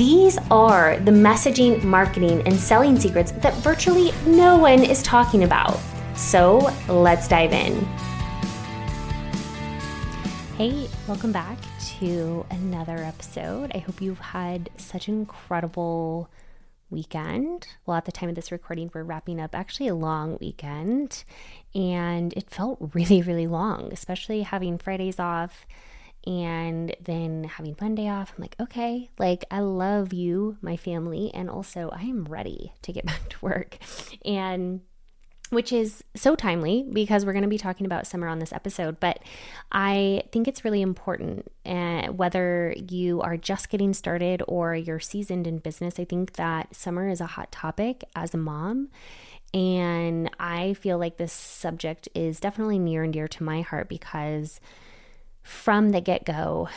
These are the messaging, marketing, and selling secrets that virtually no one is talking about. So let's dive in. Hey, welcome back to another episode. I hope you've had such an incredible weekend. Well, at the time of this recording, we're wrapping up actually a long weekend, and it felt really, really long, especially having Fridays off and then having Monday off. I'm like, okay, like I love you, my family, and also I am ready to get back to work. And which is so timely because we're going to be talking about summer on this episode. But I think it's really important, uh, whether you are just getting started or you're seasoned in business. I think that summer is a hot topic as a mom. And I feel like this subject is definitely near and dear to my heart because from the get go,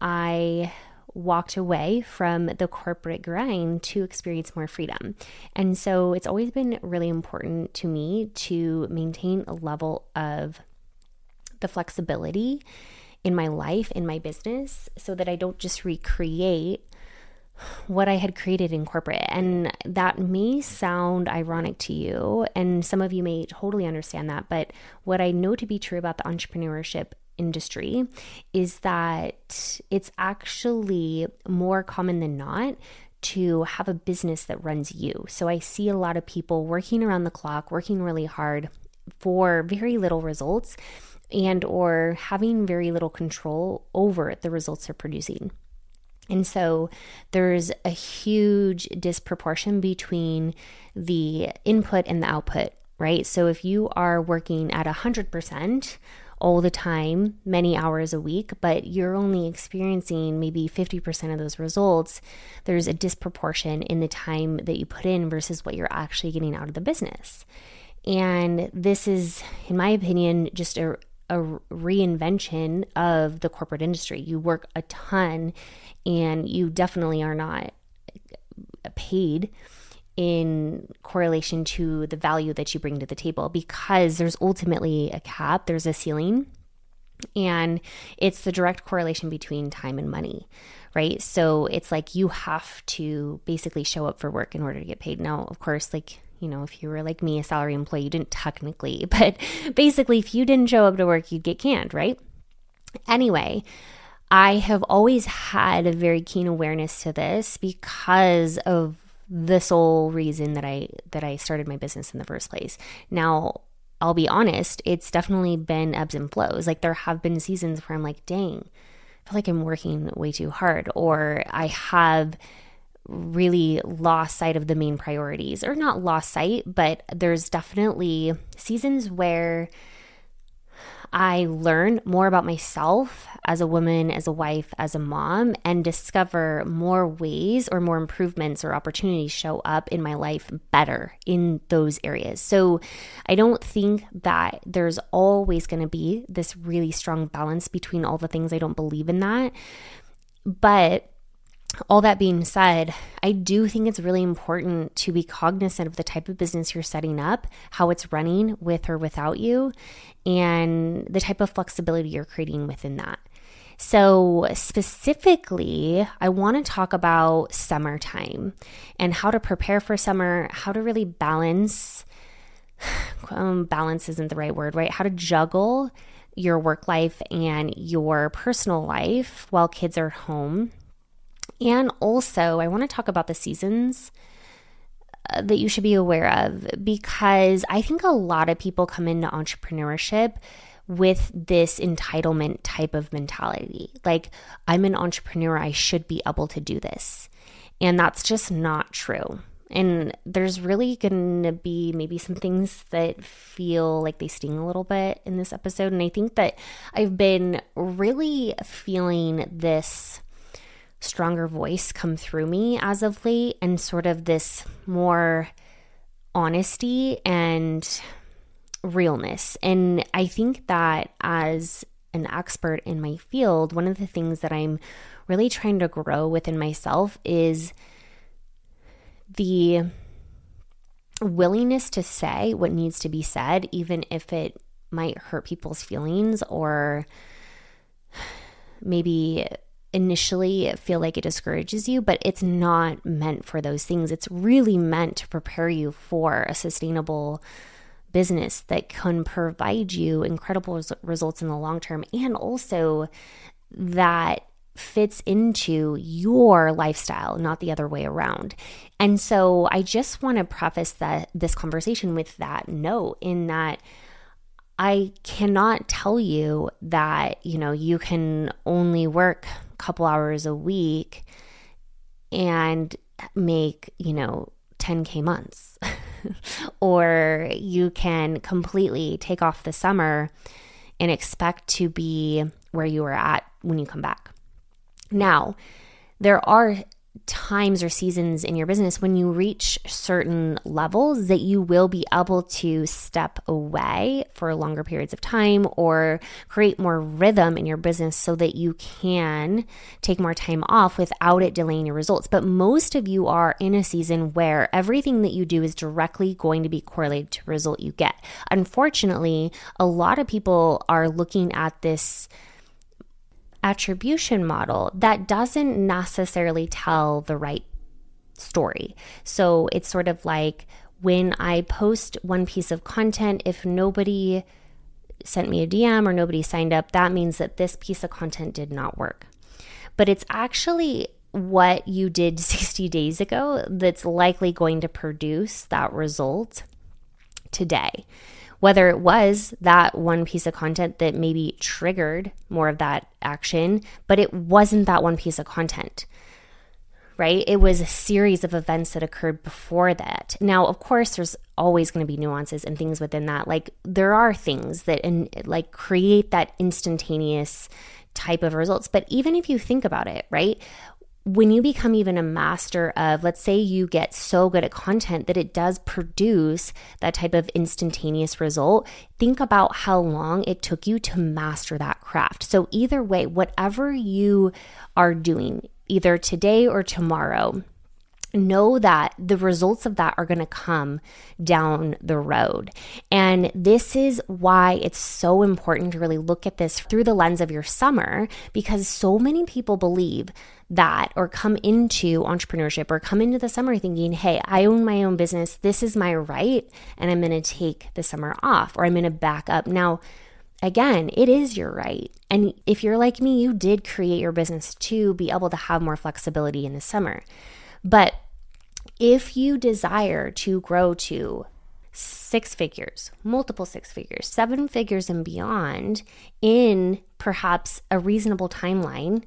I walked away from the corporate grind to experience more freedom. And so it's always been really important to me to maintain a level of the flexibility in my life, in my business, so that I don't just recreate what I had created in corporate. And that may sound ironic to you, and some of you may totally understand that. But what I know to be true about the entrepreneurship industry is that it's actually more common than not to have a business that runs you. So I see a lot of people working around the clock, working really hard for very little results and or having very little control over the results they're producing. And so there's a huge disproportion between the input and the output, right? So if you are working at 100% all the time, many hours a week, but you're only experiencing maybe 50% of those results, there's a disproportion in the time that you put in versus what you're actually getting out of the business. And this is, in my opinion, just a, a reinvention of the corporate industry. You work a ton and you definitely are not paid in correlation to the value that you bring to the table because there's ultimately a cap, there's a ceiling, and it's the direct correlation between time and money, right? So it's like you have to basically show up for work in order to get paid. Now, of course, like you know, if you were like me, a salary employee, you didn't technically, but basically, if you didn't show up to work, you'd get canned, right? Anyway, I have always had a very keen awareness to this because of the sole reason that I that I started my business in the first place. Now, I'll be honest, it's definitely been ebbs and flows. Like there have been seasons where I'm like, dang, I feel like I'm working way too hard, or I have really lost sight of the main priorities, or not lost sight, but there's definitely seasons where I learn more about myself as a woman, as a wife, as a mom, and discover more ways or more improvements or opportunities show up in my life better in those areas. So I don't think that there's always going to be this really strong balance between all the things I don't believe in that. But all that being said, I do think it's really important to be cognizant of the type of business you're setting up, how it's running with or without you, and the type of flexibility you're creating within that. So, specifically, I want to talk about summertime and how to prepare for summer, how to really balance. Um, balance isn't the right word, right? How to juggle your work life and your personal life while kids are home and also, I want to talk about the seasons uh, that you should be aware of because I think a lot of people come into entrepreneurship with this entitlement type of mentality. Like, I'm an entrepreneur, I should be able to do this. And that's just not true. And there's really going to be maybe some things that feel like they sting a little bit in this episode. And I think that I've been really feeling this stronger voice come through me as of late and sort of this more honesty and realness. And I think that as an expert in my field, one of the things that I'm really trying to grow within myself is the willingness to say what needs to be said, even if it might hurt people's feelings or maybe initially feel like it discourages you, but it's not meant for those things. It's really meant to prepare you for a sustainable business that can provide you incredible res- results in the long term and also that fits into your lifestyle, not the other way around. And so I just want to preface that this conversation with that note in that I cannot tell you that, you know, you can only work couple hours a week and make, you know, 10k months. or you can completely take off the summer and expect to be where you were at when you come back. Now, there are times or seasons in your business when you reach certain levels that you will be able to step away for longer periods of time or create more rhythm in your business so that you can take more time off without it delaying your results. But most of you are in a season where everything that you do is directly going to be correlated to result you get. Unfortunately, a lot of people are looking at this attribution model that doesn't necessarily tell the right story. So it's sort of like when I post one piece of content, if nobody sent me a DM or nobody signed up, that means that this piece of content did not work. But it's actually what you did 60 days ago that's likely going to produce that result today whether it was that one piece of content that maybe triggered more of that action, but it wasn't that one piece of content right? It was a series of events that occurred before that. Now, of course, there's always going to be nuances and things within that. Like there are things that in, like create that instantaneous type of results. But even if you think about it, right? When you become even a master of, let's say you get so good at content that it does produce that type of instantaneous result, think about how long it took you to master that craft. So, either way, whatever you are doing, either today or tomorrow, know that the results of that are going to come down the road. And this is why it's so important to really look at this through the lens of your summer because so many people believe that or come into entrepreneurship or come into the summer thinking, hey, I own my own business. This is my right. And I'm going to take the summer off or I'm going to back up. Now, again, it is your right. And if you're like me, you did create your business to be able to have more flexibility in the summer. But if you desire to grow to six figures, multiple six figures, seven figures and beyond in perhaps a reasonable timeline,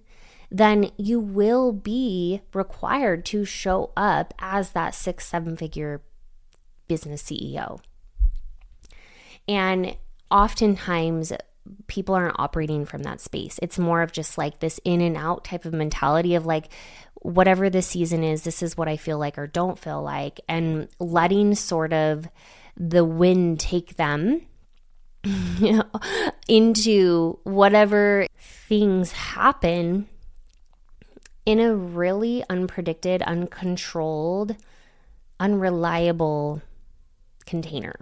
then you will be required to show up as that six, seven figure business CEO. And oftentimes, people aren't operating from that space. It's more of just like this in and out type of mentality of like, whatever the season is, this is what I feel like or don't feel like, and letting sort of the wind take them you know, into whatever things happen in a really unpredicted, uncontrolled, unreliable container.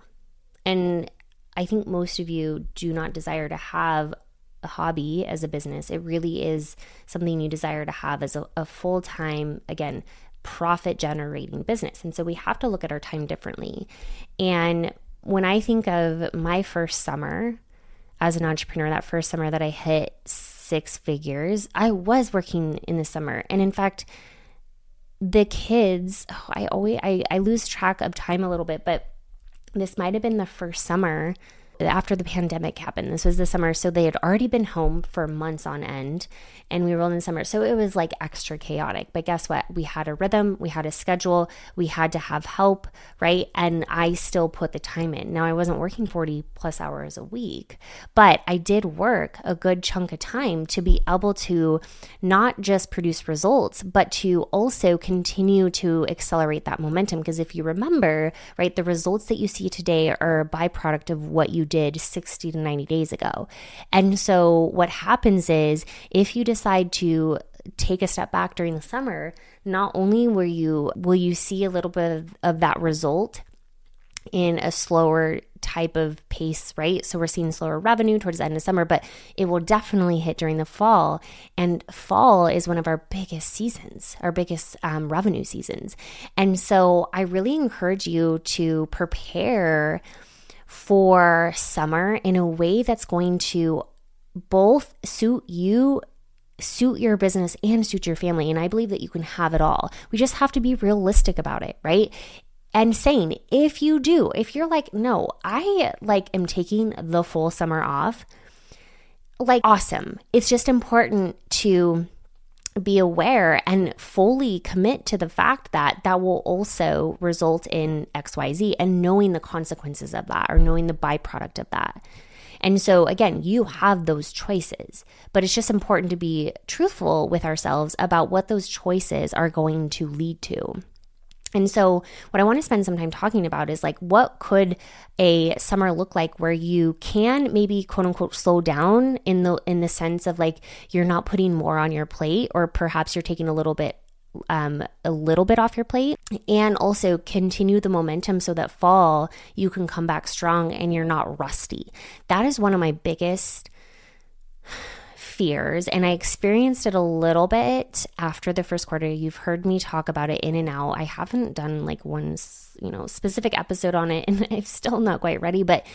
And I think most of you do not desire to have a hobby as a business. It really is something you desire to have as a, a full time, again, profit generating business. And so we have to look at our time differently. And when I think of my first summer as an entrepreneur, that first summer that I hit six figures, I was working in the summer. And in fact, the kids, oh, I always I, I lose track of time a little bit, but this might have been the first summer after the pandemic happened. This was the summer. So they had already been home for months on end and we rolled in summer. So it was like extra chaotic. But guess what? We had a rhythm, we had a schedule, we had to have help, right? And I still put the time in. Now I wasn't working 40 plus hours a week, but I did work a good chunk of time to be able to not just produce results, but to also continue to accelerate that momentum. Because if you remember, right, the results that you see today are a byproduct of what you did 60 to 90 days ago. And so what happens is if you decide to take a step back during the summer, not only will you will you see a little bit of, of that result in a slower type of pace, right? So we're seeing slower revenue towards the end of summer, but it will definitely hit during the fall. And fall is one of our biggest seasons, our biggest um, revenue seasons. And so I really encourage you to prepare for summer in a way that's going to both suit you suit your business and suit your family. And I believe that you can have it all. We just have to be realistic about it, right? And saying, if you do, if you're like, no, I like am taking the full summer off, like awesome. It's just important to be aware and fully commit to the fact that that will also result in XYZ and knowing the consequences of that or knowing the byproduct of that. And so, again, you have those choices, but it's just important to be truthful with ourselves about what those choices are going to lead to. And so, what I want to spend some time talking about is like, what could a summer look like where you can maybe quote unquote slow down in the in the sense of like you're not putting more on your plate, or perhaps you're taking a little bit um, a little bit off your plate and also continue the momentum so that fall you can come back strong and you're not rusty. That is one of my biggest fears and I experienced it a little bit after the first quarter. You've heard me talk about it in and out. I haven't done like one, you know, specific episode on it and I'm still not quite ready, but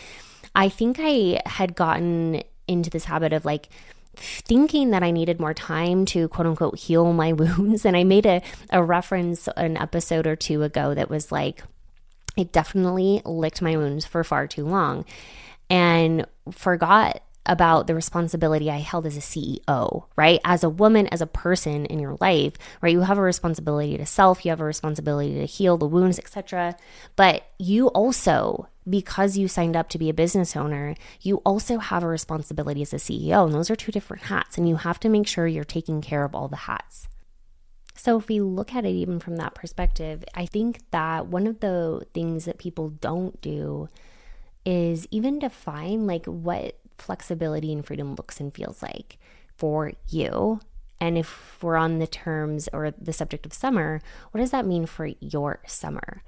I think I had gotten into this habit of like thinking that I needed more time to quote unquote heal my wounds. And I made a, a reference an episode or two ago that was like, it definitely licked my wounds for far too long and forgot about the responsibility I held as a CEO, right? As a woman, as a person in your life, right? You have a responsibility to self, you have a responsibility to heal the wounds, etc. But you also because you signed up to be a business owner, you also have a responsibility as a CEO. And those are two different hats. And you have to make sure you're taking care of all the hats. So, if we look at it even from that perspective, I think that one of the things that people don't do is even define like what flexibility and freedom looks and feels like for you. And if we're on the terms or the subject of summer, what does that mean for your summer?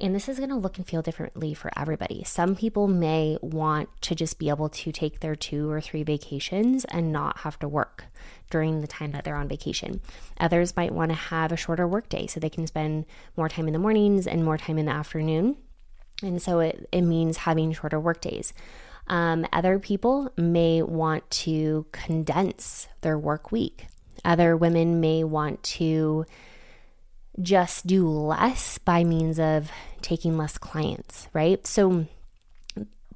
And this is going to look and feel differently for everybody. Some people may want to just be able to take their two or three vacations and not have to work during the time that they're on vacation. Others might want to have a shorter workday so they can spend more time in the mornings and more time in the afternoon. And so it, it means having shorter workdays. Um, other people may want to condense their work week. Other women may want to just do less by means of taking less clients, right? So,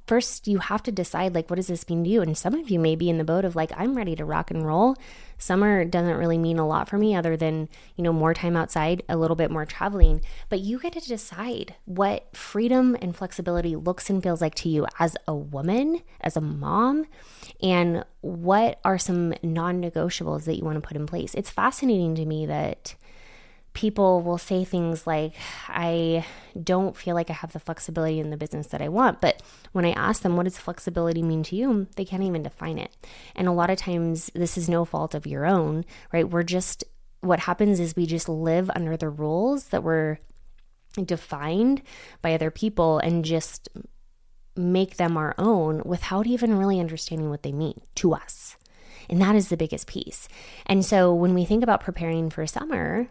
first you have to decide like what does this mean to you and some of you may be in the boat of like i'm ready to rock and roll summer doesn't really mean a lot for me other than you know more time outside a little bit more traveling. But you get to decide what freedom and flexibility looks and feels like to you as a woman as a mom and what are some non-negotiables that you want to put in place. It's fascinating to me that people will say things like, I don't feel like I have the flexibility in the business that I want. But when I ask them, what does flexibility mean to you? They can't even define it. And a lot of times, this is no fault of your own, right? We're just, what happens is we just live under the rules that were defined by other people and just make them our own without even really understanding what they mean to us. And that is the biggest piece. And so when we think about preparing for summer,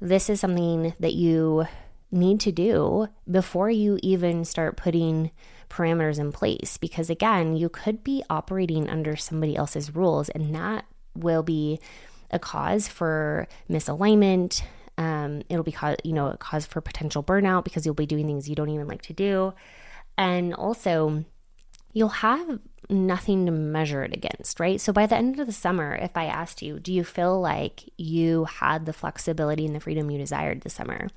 this is something that you need to do before you even start putting parameters in place. Because again, you could be operating under somebody else's rules, and that will be a cause for misalignment. Um, it'll be cause, you know a cause for potential burnout because you'll be doing things you don't even like to do, and also you'll have nothing to measure it against, right? So by the end of the summer, if I asked you, do you feel like you had the flexibility and the freedom you desired this summer?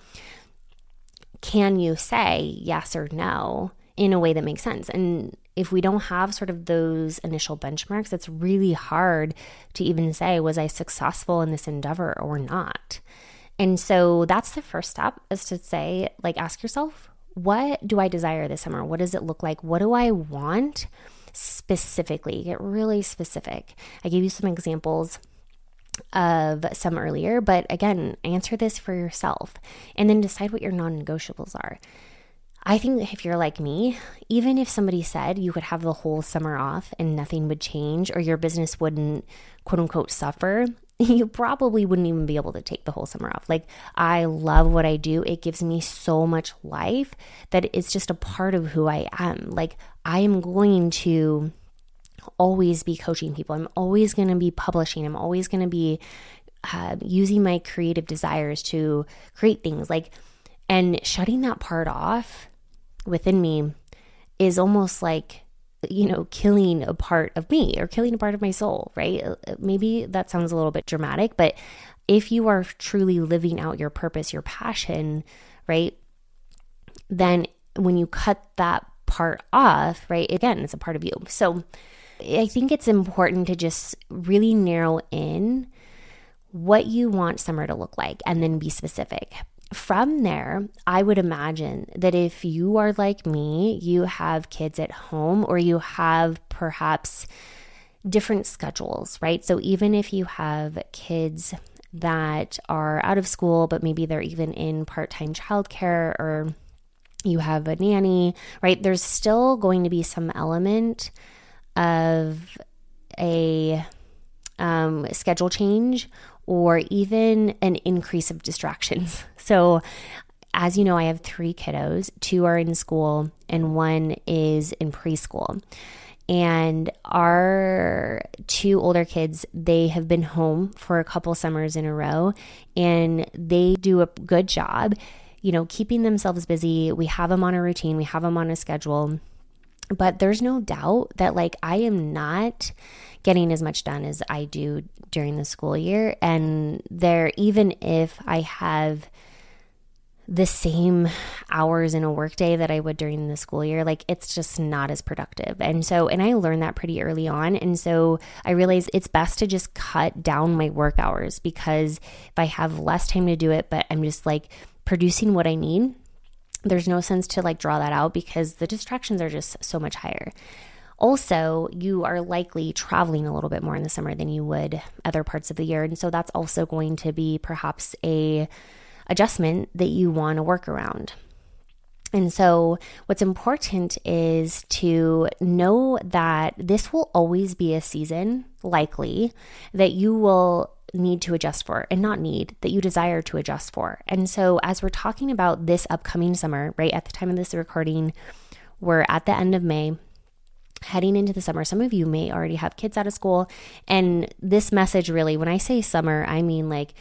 Can you say yes or no in a way that makes sense? And if we don't have sort of those initial benchmarks, it's really hard to even say, was I successful in this endeavor or not? And so that's the first step is to say, like, ask yourself, what do I desire this summer? What does it look like? What do I want specifically? Get really specific. I gave you some examples of some earlier, but again, answer this for yourself and then decide what your non negotiables are. I think if you're like me, even if somebody said you could have the whole summer off and nothing would change or your business wouldn't quote unquote suffer, you probably wouldn't even be able to take the whole summer off. Like, I love what I do. It gives me so much life that it's just a part of who I am. Like, I am going to always be coaching people. I'm always going to be publishing. I'm always going to be uh, using my creative desires to create things. Like, and shutting that part off within me is almost like you know, killing a part of me or killing a part of my soul, right? Uh, maybe that sounds a little bit dramatic, but if you are truly living out your purpose, your passion, right? Then when you cut that part off, right? Again, it's a part of you. So I think it's important to just really narrow in what you want summer to look like and then be specific from there, I would imagine that if you are like me, you have kids at home or you have perhaps different schedules, right? So even if you have kids that are out of school, but maybe they're even in part time childcare or you have a nanny, right? There's still going to be some element of a um, schedule change or even an increase of distractions. So, as you know, I have three kiddos two are in school, and one is in preschool. And our two older kids, they have been home for a couple summers in a row, and they do a good job, you know, keeping themselves busy. We have them on a routine, we have them on a schedule. But there's no doubt that, like, I am not getting as much done as I do during the school year. And there, even if I have the same hours in a workday that I would during the school year, like it's just not as productive. And so, and I learned that pretty early on. And so I realized it's best to just cut down my work hours because if I have less time to do it, but I'm just like producing what I need, there's no sense to like draw that out because the distractions are just so much higher. Also, you are likely traveling a little bit more in the summer than you would other parts of the year. And so that's also going to be perhaps a adjustment that you want to work around. And so, what's important is to know that this will always be a season, likely, that you will need to adjust for and not need, that you desire to adjust for. And so, as we're talking about this upcoming summer, right at the time of this recording, we're at the end of May heading into the summer. Some of you may already have kids out of school. And this message really, when I say summer, I mean like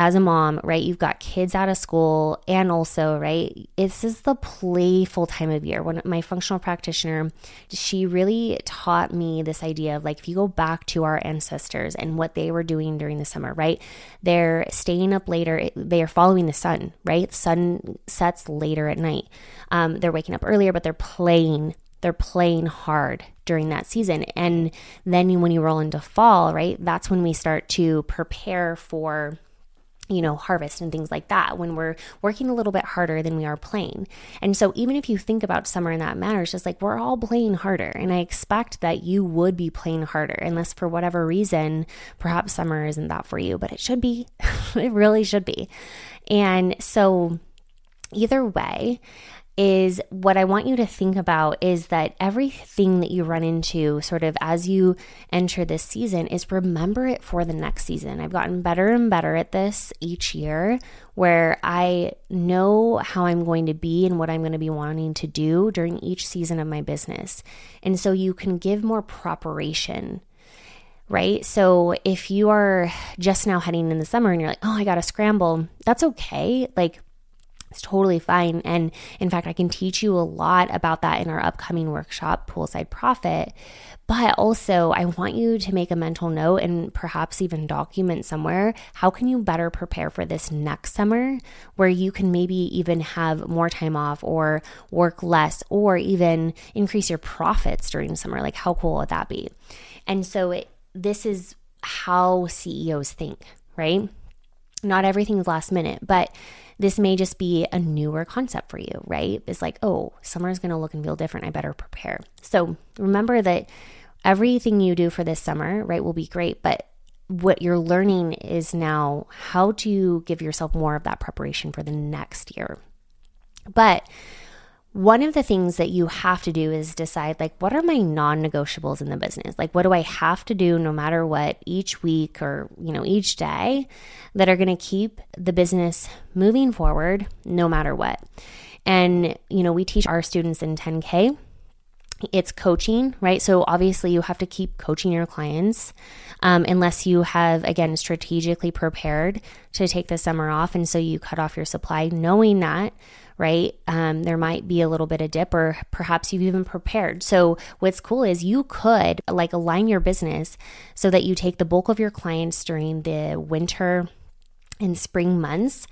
as a mom, right, you've got kids out of school, and also, right, this is the playful time of year. When my functional practitioner, she really taught me this idea of like, if you go back to our ancestors and what they were doing during the summer, right, they're staying up later, they are following the sun, right? Sun sets later at night. Um, they're waking up earlier, but they're playing they're playing hard during that season. And then when you roll into fall, right, that's when we start to prepare for you know, harvest and things like that when we're working a little bit harder than we are playing. And so, even if you think about summer in that manner, it's just like we're all playing harder. And I expect that you would be playing harder, unless for whatever reason, perhaps summer isn't that for you, but it should be. it really should be. And so, either way, is what I want you to think about is that everything that you run into, sort of as you enter this season, is remember it for the next season. I've gotten better and better at this each year where I know how I'm going to be and what I'm going to be wanting to do during each season of my business. And so you can give more preparation right? So if you are just now heading in the summer and you're like, oh, I got to scramble, that's okay. Like, It's totally fine. And in fact, I can teach you a lot about that in our upcoming workshop, Poolside Profit. But also, I want you to make a mental note and perhaps even document somewhere how can you better prepare for this next summer where you can maybe even have more time off or work less or even increase your profits during summer. Like, how cool would that be? And so, it, this is how CEOs think, right? Not everything's last minute, but this may just be a newer concept for you, right? It's like, oh, summer is going to look and feel different. I better prepare. So remember that everything you do for this summer, right, will be great, but what you're learning is now how to give yourself more of that preparation for the next year. But one of the things that you have to do is decide like what are my non-negotiables in the business? Like what do i have to do no matter what each week or you know each day that are going to keep the business moving forward no matter what? And you know we teach our students in 10k it's coaching, right? So obviously, you have to keep coaching your clients um, unless you have, again, strategically prepared to take the summer off. And so you cut off your supply, knowing that, right? Um, there might be a little bit of dip, or perhaps you've even prepared. So, what's cool is you could like align your business so that you take the bulk of your clients during the winter and spring months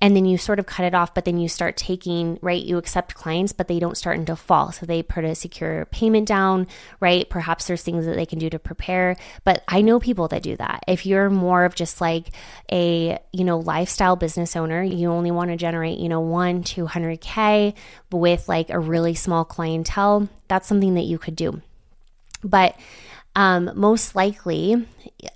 and then you sort of cut it off but then you start taking right you accept clients but they don't start until fall. So they put a secure payment down right? Perhaps there's things that they can do to prepare. But i know people that do that. If you're more of just like a you know lifestyle business owner you only want to generate you know 1 200k with like a really small clientele that's something that you could do. But um, most likely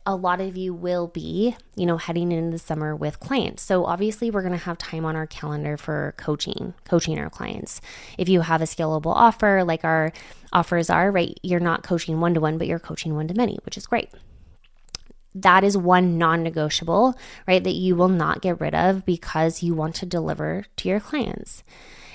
a lot of you will be, you know, heading into the summer with clients. So obviously we're going to have time on our calendar for coaching, coaching our clients. If you have a scalable offer like our offers are, right, you're not coaching one to one, but you're coaching one to many, which is great. That is one non negotiable, right, that you will not get rid of because you want to deliver to your clients.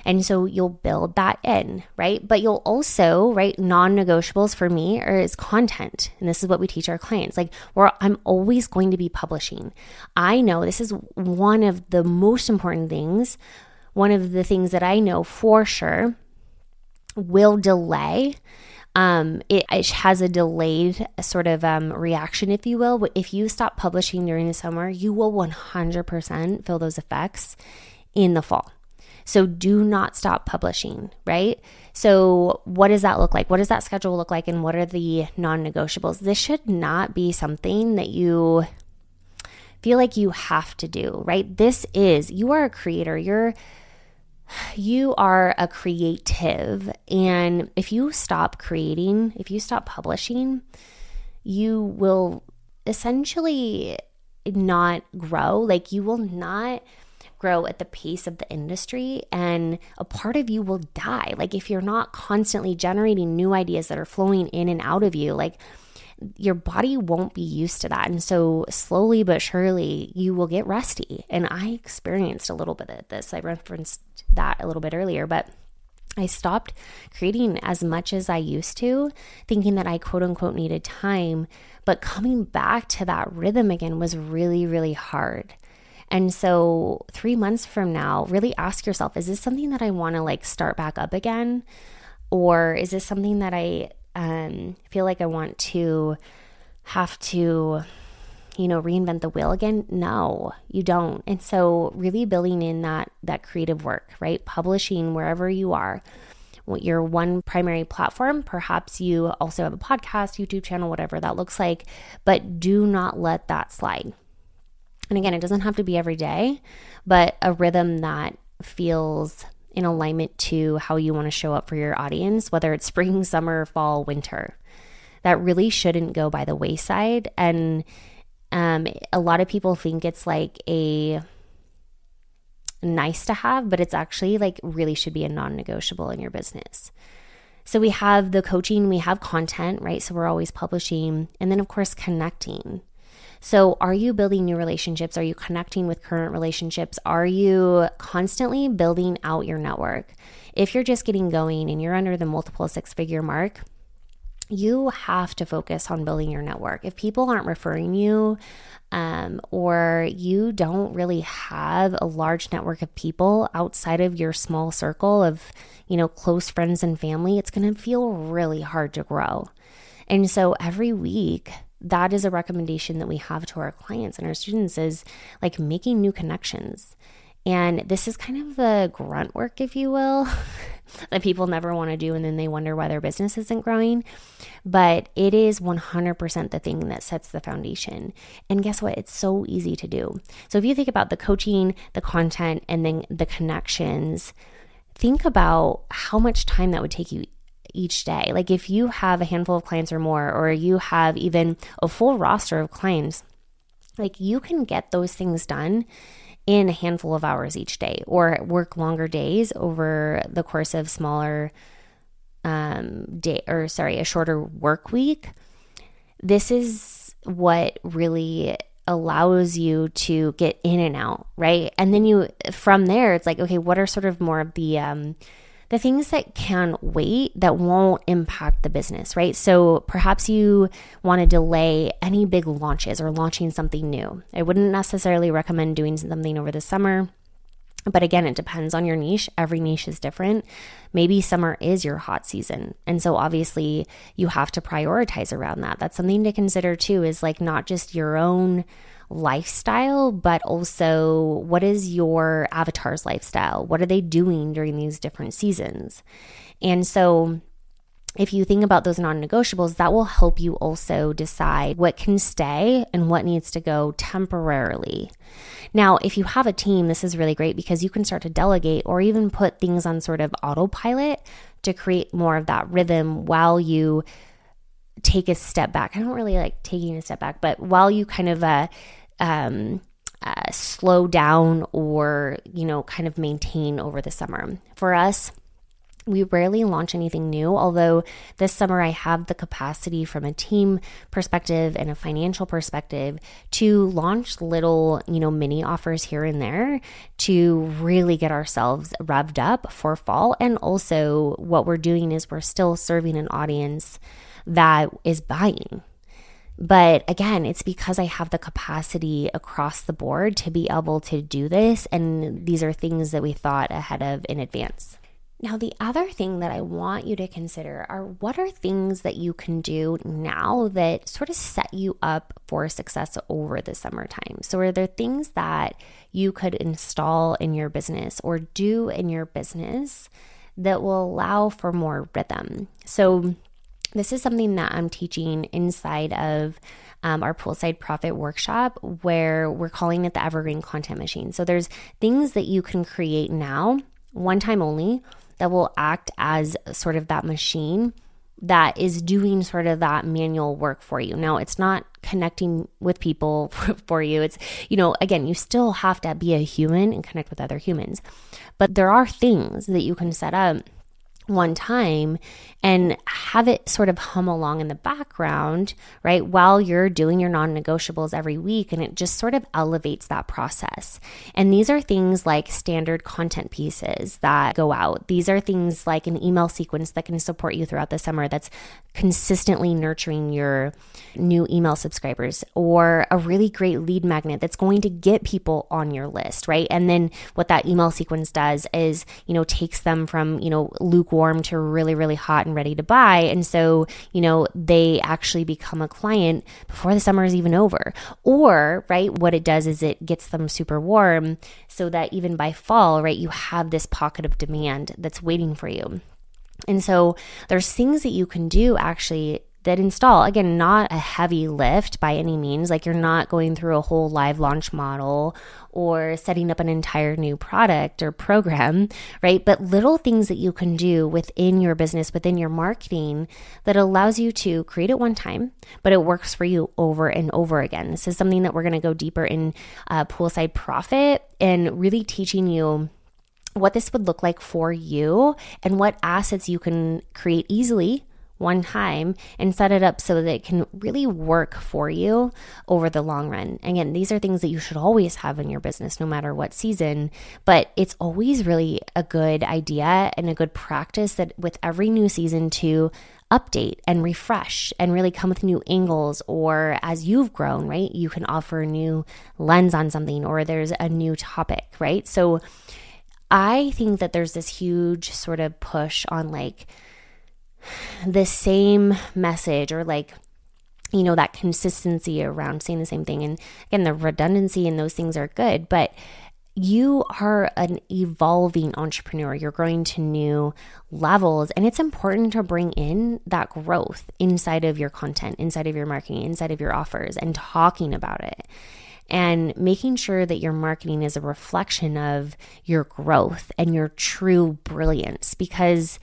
And so you'll build that in, right? But you'll also, right, non negotiables for me are is content. And this is what we teach our clients. Like, where I'm always going to be publishing. I know this is one of the most important things, one of the things that I know for sure will delay um, it, it, has a delayed sort of um, reaction, if you will. If you stop publishing during the summer, you will 100% feel those effects in the fall. So do not stop publishing, right? So, what does that look like? What does that schedule look like? And what are the non negotiables? This should not be something that you feel like you have to do, right? This is, you are a creator. You're, you are a creative. And if you stop creating, if you stop publishing, you will essentially not grow. Like you will not grow at the pace of the industry and a part of you will die. Like if you're not constantly generating new ideas that are flowing in and out of you, like your body won't be used to that. And so slowly but surely you will get rusty. And I experienced a little bit of this. I referenced that a little bit earlier, but I stopped creating as much as I used to, thinking that I quote unquote needed time. But coming back to that rhythm again was really, really hard. And so, three months from now, really ask yourself is this something that I want to like start back up again? Or is this something that I um, feel like I want to have to, you know, reinvent the wheel again? No, you don't. And so, really building in that that creative work, right? Publishing wherever you are your one primary platform. Perhaps you also have a podcast, YouTube channel, whatever that looks like, but do not let that slide. And again, it doesn't have to be every day, but a rhythm that feels in alignment to how you want to show up for your audience, whether it's spring, summer, fall, winter. That really shouldn't go by the wayside. And um, a lot of people think it's like a nice to have, but it's actually like really should be a non negotiable in your business. So we have the coaching, we have content, right? So we're always publishing. And then, of course, connecting. So, are you building new relationships? Are you connecting with current relationships? Are you constantly building out your network? If you're just getting going and you're under the multiple six figure mark, you have to focus on building your network. If people aren't referring you, um, or you don't really have a large network of people outside of your small circle of, you know, close friends and family, it's going to feel really hard to grow. And so every week, that is a recommendation that we have to our clients and our students is like making new connections. And this is kind of the grunt work, if you will, that people never want to do. And then they wonder why their business isn't growing. But it is 100% the thing that sets the foundation. And guess what? It's so easy to do. So if you think about the coaching, the content, and then the connections, think about how much time that would take you each day. Like if you have a handful of clients or more, or you have even a full roster of clients, like you can get those things done in a handful of hours each day or work longer days over the course of smaller um day or sorry a shorter work week this is what really allows you to get in and out right and then you from there it's like okay what are sort of more of the um the things that can wait that won't impact the business, right? So perhaps you want to delay any big launches or launching something new. I wouldn't necessarily recommend doing something over the summer. But again, it depends on your niche. Every niche is different. Maybe summer is your hot season. And so obviously you have to prioritize around that. That's something to consider too, is like not just your own lifestyle, but also what is your avatar's lifestyle? What are they doing during these different seasons? And so, if you think about those non negotiables, that will help you also decide what can stay and what needs to go temporarily. Now, if you have a team, this is really great because you can start to delegate or even put things on sort of autopilot to create more of that rhythm while you take a step back. I don't really like taking a step back, but while you kind of uh, um, uh, slow down or, you know, kind of maintain over the summer. For us, we rarely launch anything new, although this summer I have the capacity from a team perspective and a financial perspective to launch little, you know, mini offers here and there to really get ourselves revved up for fall. And also, what we're doing is we're still serving an audience that is buying but again, it's because I have the capacity across the board to be able to do this. And these are things that we thought ahead of in advance. Now, the other thing that I want you to consider are what are things that you can do now that sort of set you up for success over the summertime? So, are there things that you could install in your business or do in your business that will allow for more rhythm? So, this is something that I'm teaching inside of um, our poolside profit workshop where we're calling it the evergreen content machine. So there's things that you can create now, one time only, that will act as sort of that machine that is doing sort of that manual work for you. Now, it's not connecting with people for you. It's, you know, again, you still have to be a human and connect with other humans. But there are things that you can set up one time and have it sort of hum along in the background, right, while you're doing your non negotiables every week. And it just sort of elevates that process. And these are things like standard content pieces that go out. These are things like an email sequence that can support you throughout the summer that's consistently nurturing your new email subscribers, or a really great lead magnet that's going to get people on your list, right? And then what that email sequence does is, you know, takes them from, you know, lukewarm to really, really hot and ready to buy. And so, you know, they actually become a client before the summer is even over. Or, right, what it does is it gets them super warm so that even by fall, right, you have this pocket of demand that's waiting for you. And so there's things that you can do actually that install. Again not a heavy lift by any means. Like you're not going through a whole live launch model or setting up an entire new product or program right? But little things that you can do within your business within your marketing that allows you to create it one time but it works for you over and over again. This is something that we're going to go deeper in uh, poolside profit and really teaching you what this would look like for you and what assets you can create easily one time and set it up so that it can really work for you over the long run. Again, these are things that you should always have in your business, no matter what season, but it's always really a good idea and a good practice that with every new season to update and refresh and really come with new angles or as you've grown right you can offer a new lens on something or there's a new topic right so i think that there's this huge sort of push on like the same message or like you know that consistency around saying the same thing and again the redundancy and those things are good but you are an evolving entrepreneur. You're growing to new levels, and it's important to bring in that growth inside of your content, inside of your marketing, inside of your offers, and talking about it. And making sure that your marketing is a reflection of your growth and your true brilliance. Because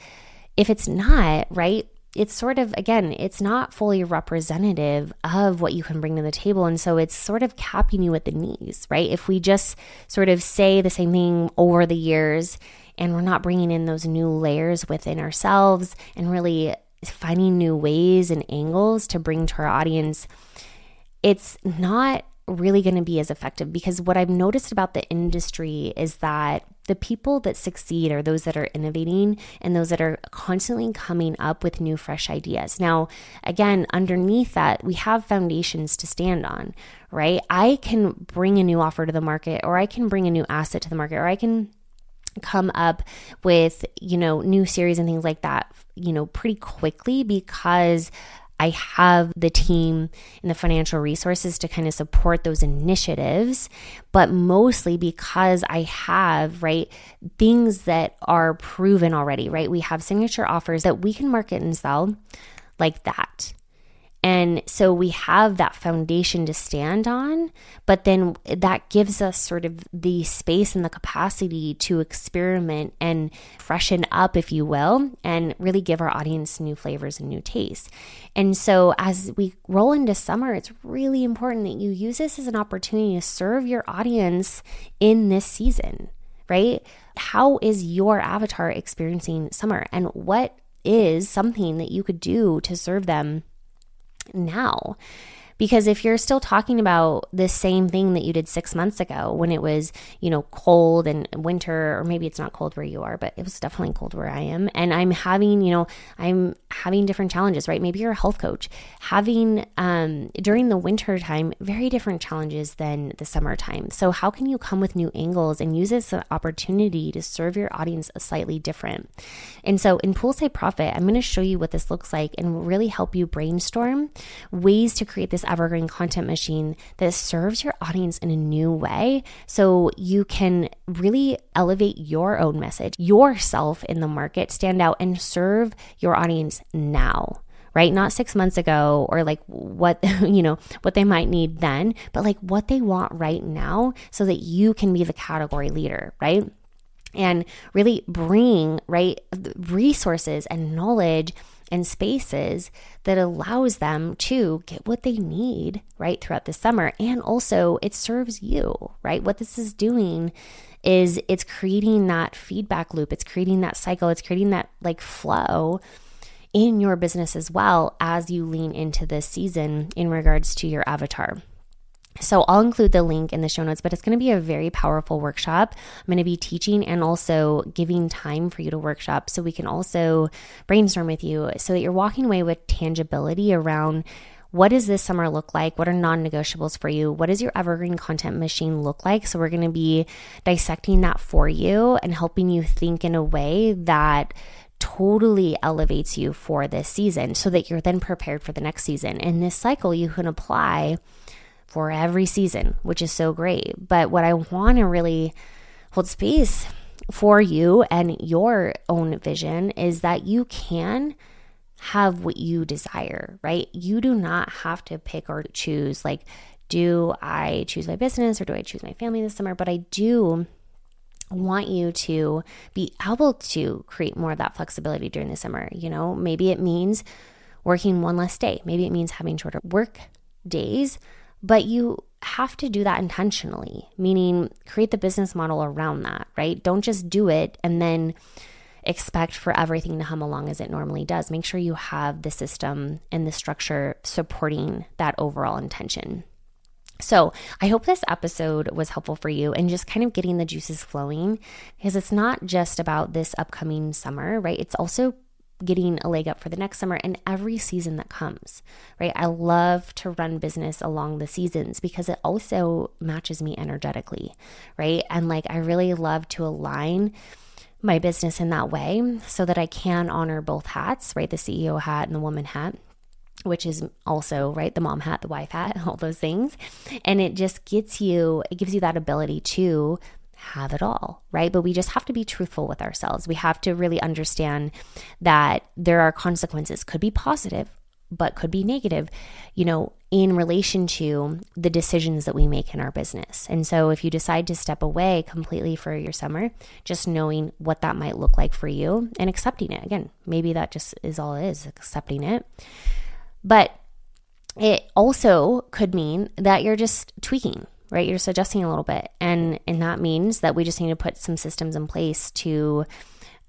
if it's not, right, it's sort of again it's not fully representative of what you can bring to the table. And so it's sort of capping you at the knees right? If we just sort of say the same thing over the years and we're not bringing in those new layers within ourselves and really finding new ways and angles to bring to our audience it's not really going to be as effective because what I've noticed about the industry is that the people that succeed are those that are innovating and those that are constantly coming up with new, fresh ideas. Now, again, underneath that, we have foundations to stand on, right? I can bring a new offer to the market, or I can bring a new asset to the market, or I can come up with, you know, new series and things like that, you know, pretty quickly because I have the team and the financial resources to kind of support those initiatives, but mostly because I have, right, things that are proven already, right? We have signature offers that we can market and sell like that. And so we have that foundation to stand on, but then that gives us sort of the space and the capacity to experiment and freshen up, if you will, and really give our audience new flavors and new tastes. And so as we roll into summer, it's really important that you use this as an opportunity to serve your audience in this season, right? How is your avatar experiencing summer? And what is something that you could do to serve them? Now. Because if you're still talking about the same thing that you did six months ago when it was, you know, cold and winter, or maybe it's not cold where you are, but it was definitely cold where I am. And I'm having, you know, I'm having different challenges, right? Maybe you're a health coach, having um, during the winter time, very different challenges than the summertime. So, how can you come with new angles and use this opportunity to serve your audience slightly different? And so, in Poolside Profit, I'm going to show you what this looks like and really help you brainstorm ways to create this evergreen content machine that serves your audience in a new way so you can really elevate your own message, yourself in the market, stand out and serve your audience now right? Not six months ago or like what, you know, what they might need then, but like what they want right now so that you can be the category leader, right? And really bring, right, resources and knowledge and spaces that allows them to get what they need right throughout the summer. And also it serves you right? What this is doing is it's creating that feedback loop. It's creating that cycle. It's creating that like flow in your business as well as you lean into this season in regards to your avatar so I'll include the link in the show notes, but it's going to be a very powerful workshop. I'm going to be teaching and also giving time for you to workshop so we can also brainstorm with you so that you're walking away with tangibility around what does this summer look like? What are non negotiables for you? What does your evergreen content machine look like? So, we're going to be dissecting that for you and helping you think in a way that totally elevates you for this season so that you're then prepared for the next season. In this cycle, you can apply for every season, which is so great. But what I want to really hold space for you and your own vision is that you can have what you desire, right? You do not have to pick or choose, like, do I choose my business or do I choose my family this summer? But I do want you to be able to create more of that flexibility during the summer. You know, maybe it means working one less day, maybe it means having shorter work days but you have to do that intentionally, meaning create the business model around that, right? Don't just do it and then expect for everything to hum along as it normally does. Make sure you have the system and the structure supporting that overall intention. So, I hope this episode was helpful for you and just kind of getting the juices flowing because it's not just about this upcoming summer, right? It's also getting a leg up for the next summer and every season that comes, right? I love to run business along the seasons because it also matches me energetically, right? And like, I really love to align my business in that way so that I can honor both hats, right? The CEO hat and the woman hat which is also right the mom hat the wife hat all those things and it just gets you it gives you that ability to have it all, right? But we just have to be truthful with ourselves. We have to really understand that there are consequences, could be positive, but could be negative, you know, in relation to the decisions that we make in our business. And so if you decide to step away completely for your summer, just knowing what that might look like for you and accepting it. Again, maybe that just is all it is, accepting it. But it also could mean that you're just tweaking, right? You're suggesting a little bit. And, and that means that we just need to put some systems in place to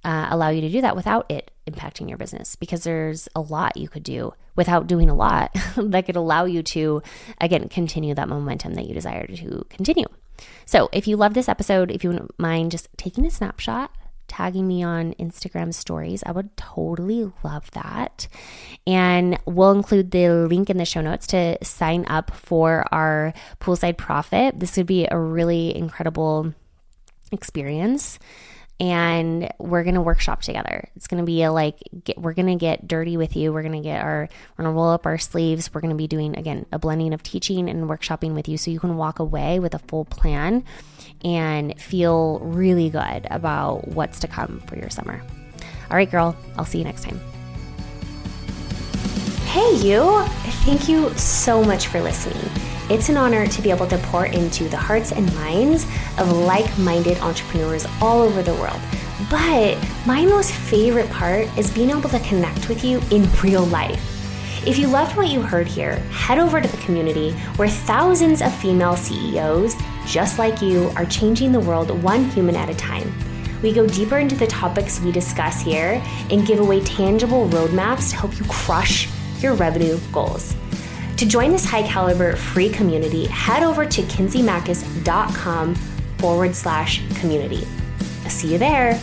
uh, allow you to do that without it impacting your business because there's a lot you could do without doing a lot that could allow you to, again, continue that momentum that you desire to continue. So, if you love this episode, if you wouldn't mind just taking a snapshot tagging me on Instagram stories. I would totally love that. And we'll include the link in the show notes to sign up for our poolside profit. This would be a really incredible experience and we're gonna workshop together. It's gonna be a like get, we're gonna get dirty with you. We're gonna get our we're gonna roll up our sleeves. We're gonna be doing again a blending of teaching and workshopping with you, so you can walk away with a full plan and feel really good about what's to come for your summer. All right, girl. I'll see you next time. Hey, you! Thank you so much for listening. It's an honor to be able to pour into the hearts and minds of like minded entrepreneurs all over the world. But my most favorite part is being able to connect with you in real life. If you loved what you heard here, head over to the community where thousands of female CEOs just like you are changing the world one human at a time. We go deeper into the topics we discuss here and give away tangible roadmaps to help you crush your revenue goals. To join this high caliber free community, head over to kinseymachos.com forward slash community. see you there.